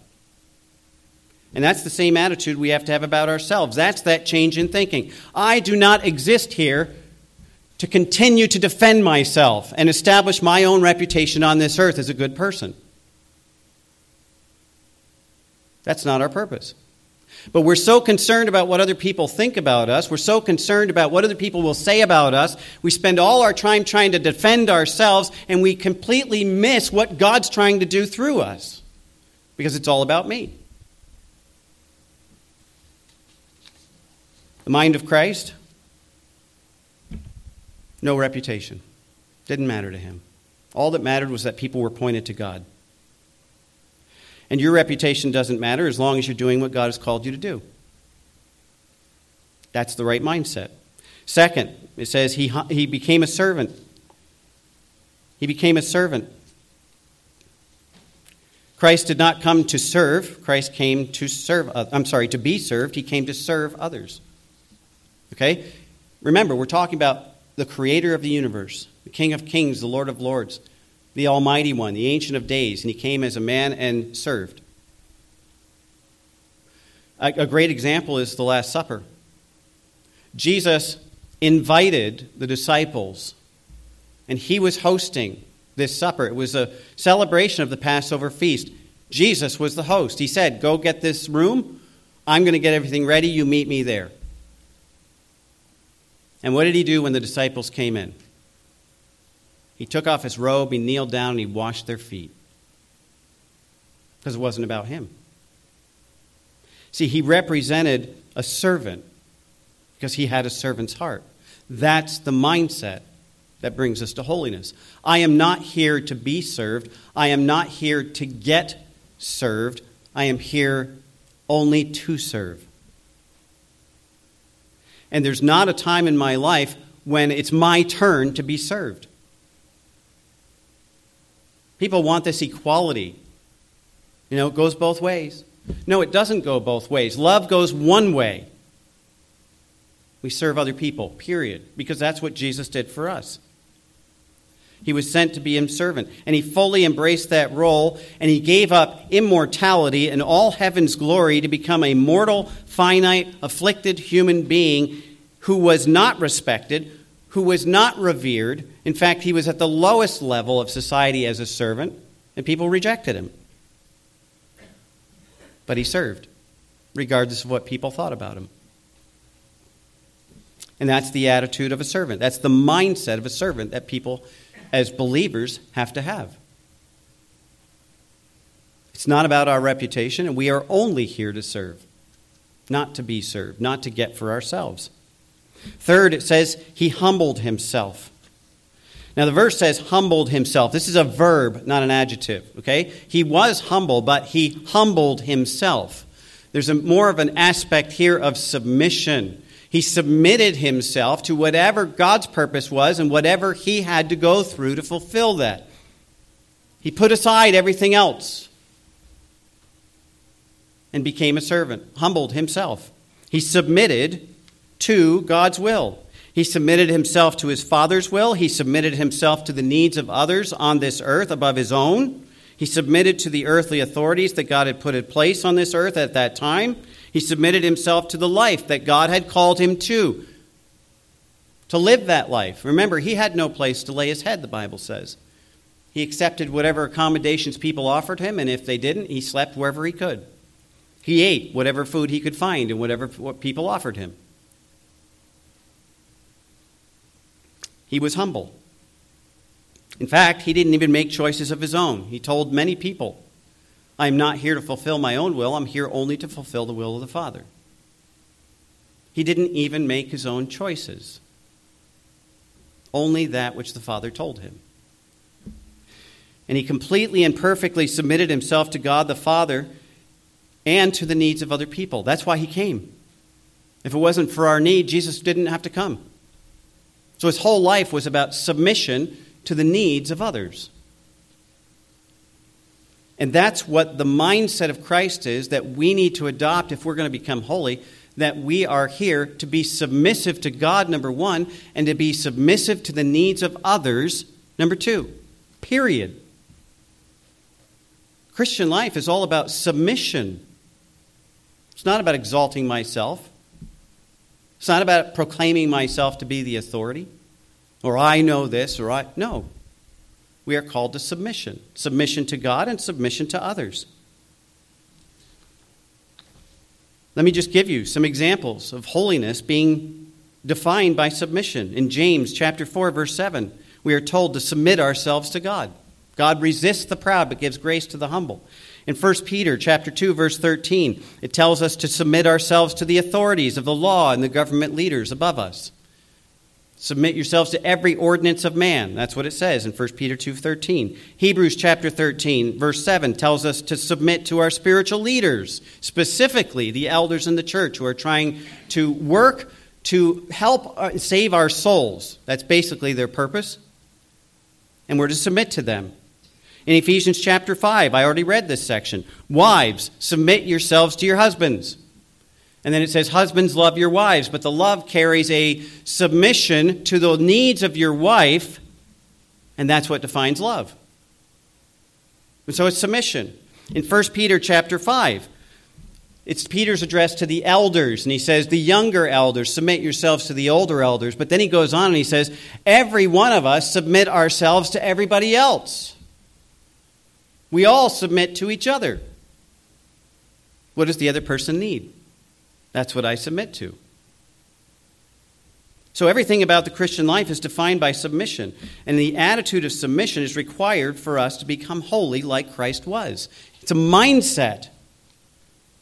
Speaker 1: And that's the same attitude we have to have about ourselves. That's that change in thinking. I do not exist here to continue to defend myself and establish my own reputation on this earth as a good person. That's not our purpose. But we're so concerned about what other people think about us. We're so concerned about what other people will say about us. We spend all our time trying to defend ourselves, and we completely miss what God's trying to do through us because it's all about me. The mind of Christ no reputation. Didn't matter to him. All that mattered was that people were pointed to God. And your reputation doesn't matter as long as you're doing what God has called you to do. That's the right mindset. Second, it says he, he became a servant. He became a servant. Christ did not come to serve, Christ came to serve. I'm sorry, to be served. He came to serve others. Okay? Remember, we're talking about the creator of the universe, the King of kings, the Lord of lords, the Almighty One, the Ancient of Days, and he came as a man and served. A, great example is the Last Supper. Jesus invited the disciples, and he was hosting this supper. It was a celebration of the Passover feast. Jesus was the host. He said, Go get this room. I'm going to get everything ready. You meet me there. And what did he do when the disciples came in? He took off his robe, he kneeled down, and he washed their feet. Because it wasn't about him. See, he represented a servant because he had a servant's heart. That's the mindset that brings us to holiness. I am not here to be served. I am not here to get served. I am here only to serve. And there's not a time in my life when it's my turn to be served. People want this equality. You know, it goes both ways. No, it doesn't go both ways. Love goes one way. We serve other people, period, because that's what Jesus did for us. He was sent to be a servant, and he fully embraced that role, and he gave up immortality and all heaven's glory to become a mortal, finite, afflicted human being who was not respected, who was not revered. In fact, he was at the lowest level of society as a servant, and people rejected him. But he served, regardless of what people thought about him. And that's the attitude of a servant. That's the mindset of a servant that people, as believers, have to have. It's not about our reputation, and we are only here to serve, not to be served, not to get for ourselves. Third, it says he humbled himself. Now, the verse says humbled himself. This is a verb, not an adjective, okay? He was humble, but he humbled himself. There's a, more of an aspect here of submission. He submitted himself to whatever God's purpose was and whatever he had to go through to fulfill that. He put aside everything else and became a servant, humbled himself. He submitted to God's will. He submitted himself to his Father's will. He submitted himself to the needs of others on this earth above his own. He submitted to the earthly authorities that God had put in place on this earth at that time. He submitted himself to the life that God had called him to, to live that life. Remember, he had no place to lay his head, the Bible says. He accepted whatever accommodations people offered him, and if they didn't, he slept wherever he could. He ate whatever food he could find and whatever what people offered him. He was humble. In fact, he didn't even make choices of his own. He told many people, I am not here to fulfill my own will, I'm here only to fulfill the will of the Father. He didn't even make his own choices, only that which the Father told him. And he completely and perfectly submitted himself to God the Father and to the needs of other people. That's why he came. If it wasn't for our need, Jesus didn't have to come. So his whole life was about submission to the needs of others. And that's what the mindset of Christ is that we need to adopt if we're going to become holy. That we are here to be submissive to God, number one, and to be submissive to the needs of others, number two. Period. Christian life is all about submission. It's not about exalting myself. It's not about proclaiming myself to be the authority, or I know this, or I. No we are called to submission submission to God and submission to others. Let me just give you some examples of holiness being defined by submission. In James chapter 4 verse 7, we are told to submit ourselves to God. God resists the proud but gives grace to the humble. In 1 Peter chapter 2 verse 13, it tells us to submit ourselves to the authorities of the law and the government leaders above us. Submit yourselves to every ordinance of man. That's what it says in 1 Peter 2:13. Hebrews chapter 13 verse 7 tells us to submit to our spiritual leaders, specifically the elders in the church who are trying to work to help uh, save our souls. That's basically their purpose. And we're to submit to them. In Ephesians chapter 5, I already read this section. Wives, submit yourselves to your husbands and then it says, Husbands, love your wives. But the love carries a submission to the needs of your wife And that's what defines love. And so it's submission. In 1 Peter chapter 5, it's Peter's address to the elders, and he says, The younger elders, submit yourselves to the older elders. But then he goes on and he says, Every one of us submit ourselves to everybody else. We all submit to each other. What does the other person need? That's what I submit to. So, everything about the Christian life is defined by submission. And the attitude of submission is required for us to become holy like Christ was. It's a mindset.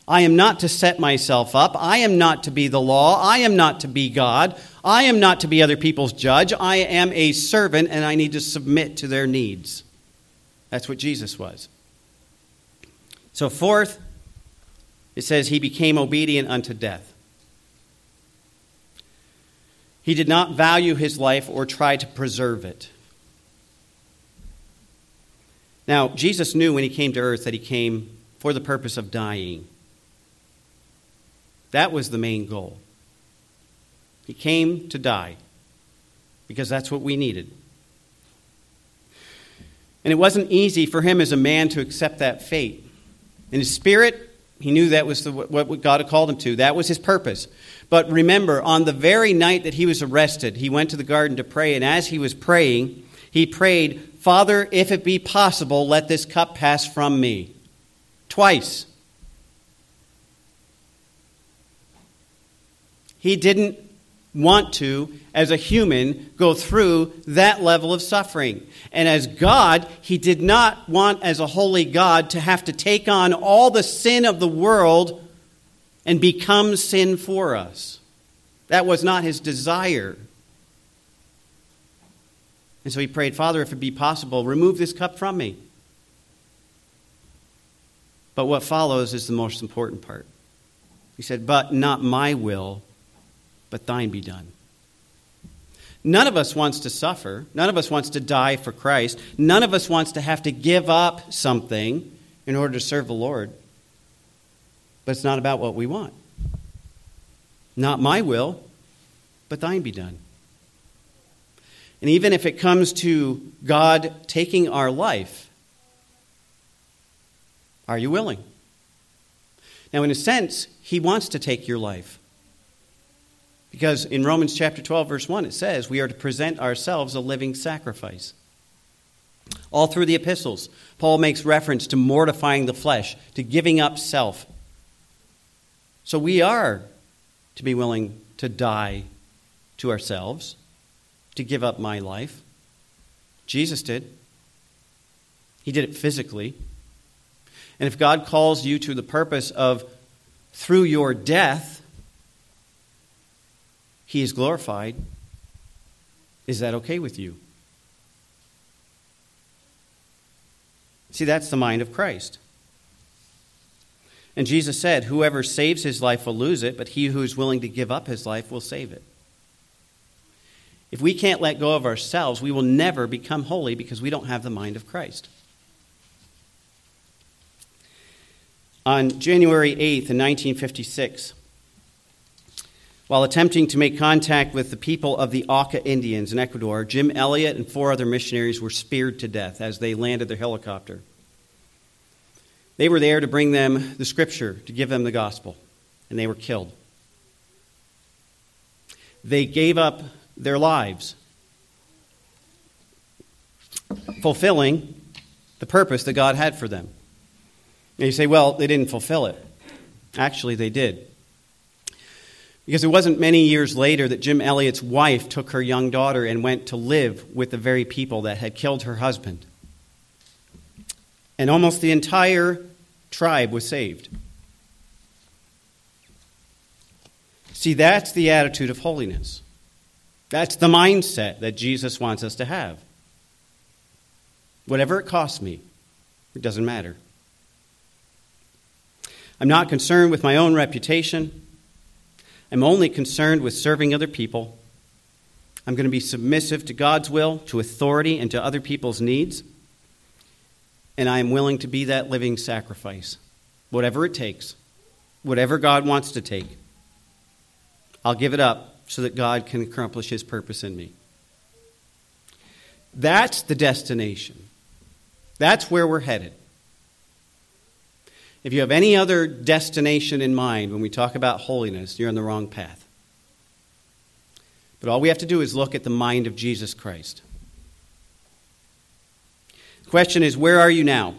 Speaker 1: I am not to set myself up. I am not to be the law. I am not to be God. I am not to be other people's judge. I am a servant and I need to submit to their needs. That's what Jesus was. So, fourth, it says, He became obedient unto death. He did not value his life or try to preserve it. Now, Jesus knew when he came to earth that he came for the purpose of dying. That was the main goal. He came to die because that's what we needed. And it wasn't easy for him as a man to accept that fate. In his spirit, he knew that was the, what God had called him to. That was his purpose. But remember, on the very night that he was arrested, he went to the garden to pray, and as he was praying, he prayed, Father, if it be possible, let this cup pass from me. Twice. He didn't want to, as a human, go through that level of suffering. And as God, he did not want, as a holy God, to have to take on all the sin of the world and become sin for us. That was not his desire. And so he prayed, Father, if it be possible, remove this cup from me. But what follows is the most important part. He said, But not my will, but thine be done. None of us wants to suffer. None of us wants to die for Christ. None of us wants to have to give up something in order to serve the Lord. But it's not about what we want. Not my will, but thine be done. And even if it comes to God taking our life, are you willing? Now, in a sense, He wants to take your life. Because in Romans chapter 12, verse 1, it says, We are to present ourselves a living sacrifice. All through the epistles, Paul makes reference to mortifying the flesh, to giving up self. So we are to be willing to die to ourselves, to give up my life. Jesus did. He did it physically. And if God calls you to the purpose of, through your death, he is glorified. Is that okay with you? See, that's the mind of Christ. And Jesus said, Whoever saves his life will lose it, but he who is willing to give up his life will save it. If we can't let go of ourselves, we will never become holy because we don't have the mind of Christ. On January 8th, in 1956, while attempting to make contact with the people of the Auca Indians in Ecuador, Jim Elliot and four other missionaries were speared to death as they landed their helicopter. They were there to bring them the scripture, to give them the gospel, and they were killed. They gave up their lives, fulfilling the purpose that God had for them. And you say, well, they didn't fulfill it. Actually, they did. Because it wasn't many years later that Jim Elliot's wife took her young daughter and went to live with the very people that had killed her husband. And almost the entire tribe was saved. See, that's the attitude of holiness. That's the mindset that Jesus wants us to have. Whatever it costs me, it doesn't matter. I'm not concerned with my own reputation. I'm only concerned with serving other people. I'm going to be submissive to God's will, to authority, and to other people's needs. And I am willing to be that living sacrifice, whatever it takes, whatever God wants to take. I'll give it up so that God can accomplish his purpose in me. That's the destination. That's where we're headed. If you have any other destination in mind when we talk about holiness, you're on the wrong path. But all we have to do is look at the mind of Jesus Christ. The question is where are you now?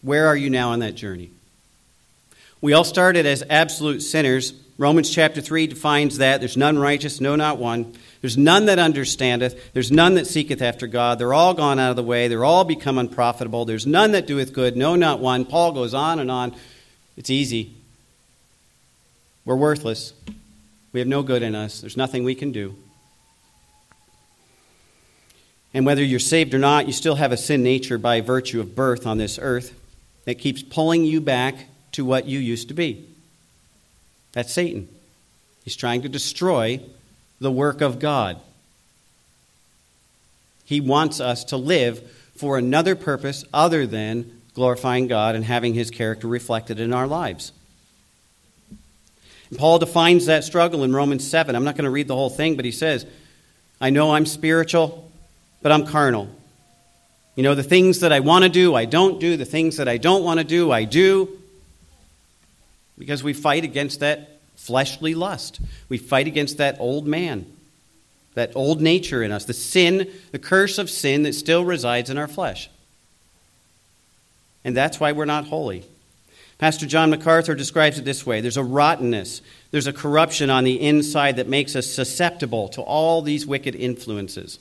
Speaker 1: Where are you now on that journey? We all started as absolute sinners. Romans chapter 3 defines that. There's none righteous, no, not one. There's none that understandeth. There's none that seeketh after God. They're all gone out of the way. They're all become unprofitable. There's none that doeth good, no, not one. Paul goes on and on. It's easy. We're worthless. We have no good in us. There's nothing we can do. And whether you're saved or not, you still have a sin nature by virtue of birth on this earth that keeps pulling you back to what you used to be. That's Satan. He's trying to destroy the work of God. He wants us to live for another purpose other than glorifying God and having His character reflected in our lives. And Paul defines that struggle in Romans 7. I'm not going to read the whole thing, but he says, I know I'm spiritual, but I'm carnal. You know, the things that I want to do, I don't do. The things that I don't want to do, I do. Because we fight against that fleshly lust. We fight against that old man, that old nature in us, the sin, the curse of sin that still resides in our flesh. And that's why we're not holy. Pastor John MacArthur describes it this way there's a rottenness, there's a corruption on the inside that makes us susceptible to all these wicked influences.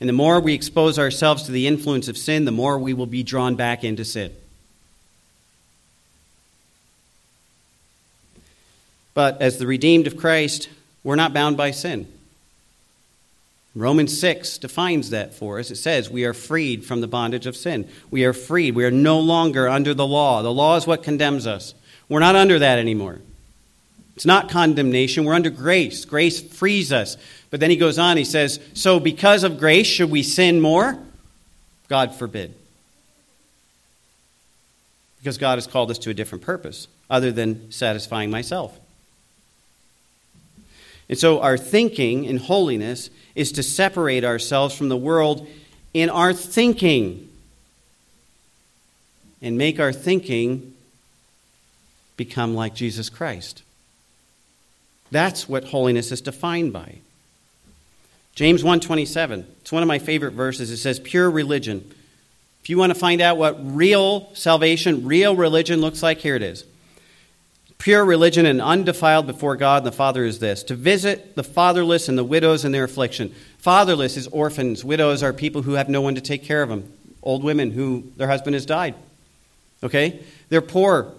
Speaker 1: And the more we expose ourselves to the influence of sin, the more we will be drawn back into sin. But as the redeemed of Christ, we're not bound by sin. Romans 6 defines that for us. It says, We are freed from the bondage of sin. We are freed. We are no longer under the law. The law is what condemns us. We're not under that anymore. It's not condemnation. We're under grace. Grace frees us. But then he goes on, he says, So because of grace, should we sin more? God forbid. Because God has called us to a different purpose other than satisfying myself. And so our thinking in holiness is to separate ourselves from the world in our thinking and make our thinking become like Jesus Christ. That's what holiness is defined by. James 1:27. It's one of my favorite verses. It says pure religion. If you want to find out what real salvation, real religion looks like, here it is. Pure religion and undefiled before God and the Father is this to visit the fatherless and the widows in their affliction. Fatherless is orphans. Widows are people who have no one to take care of them. Old women who their husband has died. Okay? They're poor.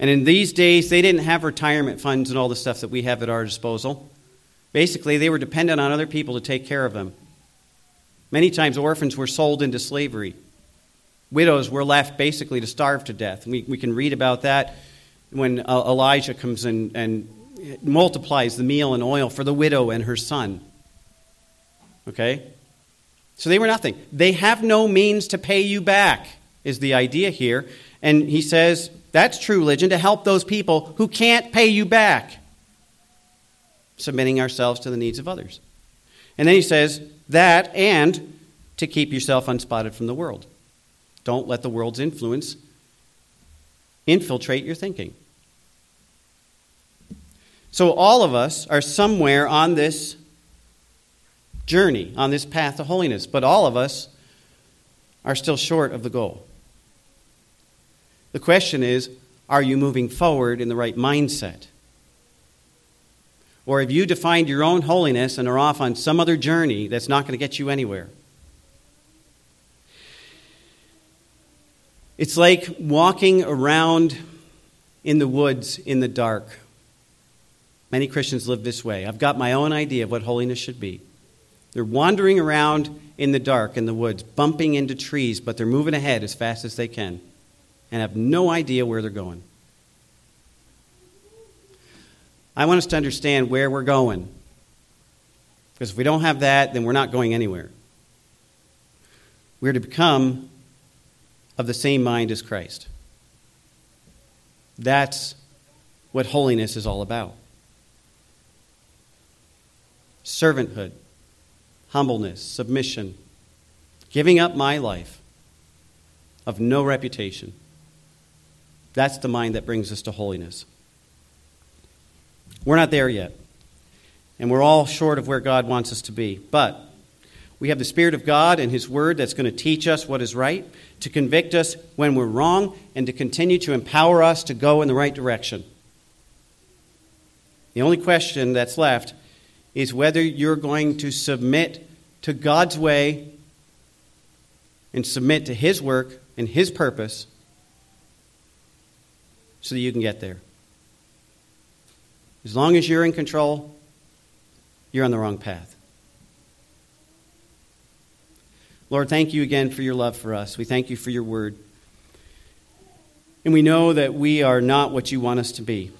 Speaker 1: And in these days, they didn't have retirement funds and all the stuff that we have at our disposal. Basically, they were dependent on other people to take care of them. Many times, orphans were sold into slavery. Widows were left basically to starve to death. We, we can read about that when uh, Elijah comes in and multiplies the meal and oil for the widow and her son. Okay? So they were nothing. They have no means to pay you back, is the idea here. And he says that's true religion to help those people who can't pay you back submitting ourselves to the needs of others. And then he says that and to keep yourself unspotted from the world. Don't let the world's influence infiltrate your thinking. So, all of us are somewhere on this journey, on this path to holiness, but all of us are still short of the goal. The question is are you moving forward in the right mindset? Or have you defined your own holiness and are off on some other journey that's not going to get you anywhere? It's like walking around in the woods in the dark. Many Christians live this way. I've got my own idea of what holiness should be. They're wandering around in the dark in the woods, bumping into trees, but they're moving ahead as fast as they can and have no idea where they're going. I want us to understand where we're going. Because if we don't have that, then we're not going anywhere. We're to become of the same mind as Christ. That's what holiness is all about. servanthood, humbleness, submission, giving up my life of no reputation. That's the mind that brings us to holiness. We're not there yet, and we're all short of where God wants us to be. But we have the Spirit of God and His Word that's going to teach us what is right, to convict us when we're wrong, and to continue to empower us to go in the right direction. The only question that's left is whether you're going to submit to God's way and submit to His work and His purpose so that you can get there. As long as you're in control, you're on the wrong path. Lord, thank you again for your love for us. We thank you for your word. And we know that we are not what you want us to be.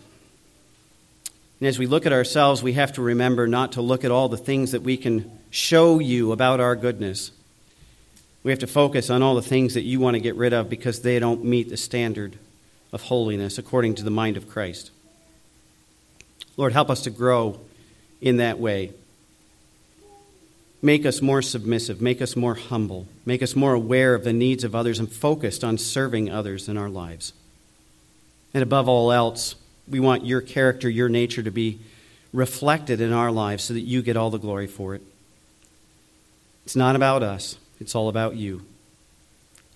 Speaker 1: And as we look at ourselves, we have to remember not to look at all the things that we can show you about our goodness. We have to focus on all the things that you want to get rid of because they don't meet the standard of holiness according to the mind of Christ. Lord, help us to grow in that way. Make us more submissive, make us more humble, make us more aware of the needs of others and focused on serving others in our lives. And above all else, we want your character, your nature to be reflected in our lives so that you get all the glory for it. It's not about us, it's all about you.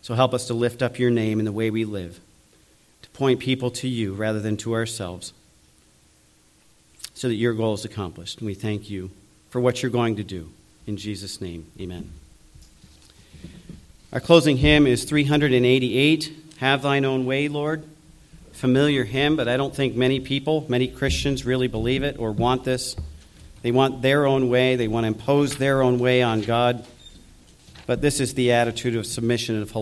Speaker 1: So help us to lift up your name in the way we live, to point people to you rather than to ourselves, so that your goal is accomplished. And we thank you for what you're going to do. In Jesus' name, amen. Our closing hymn is 388 Have Thine Own Way, Lord. Familiar hymn, but I don't think many people, many Christians, really believe it or want this. They want their own way, they want to impose their own way on God. But this is the attitude of submission and of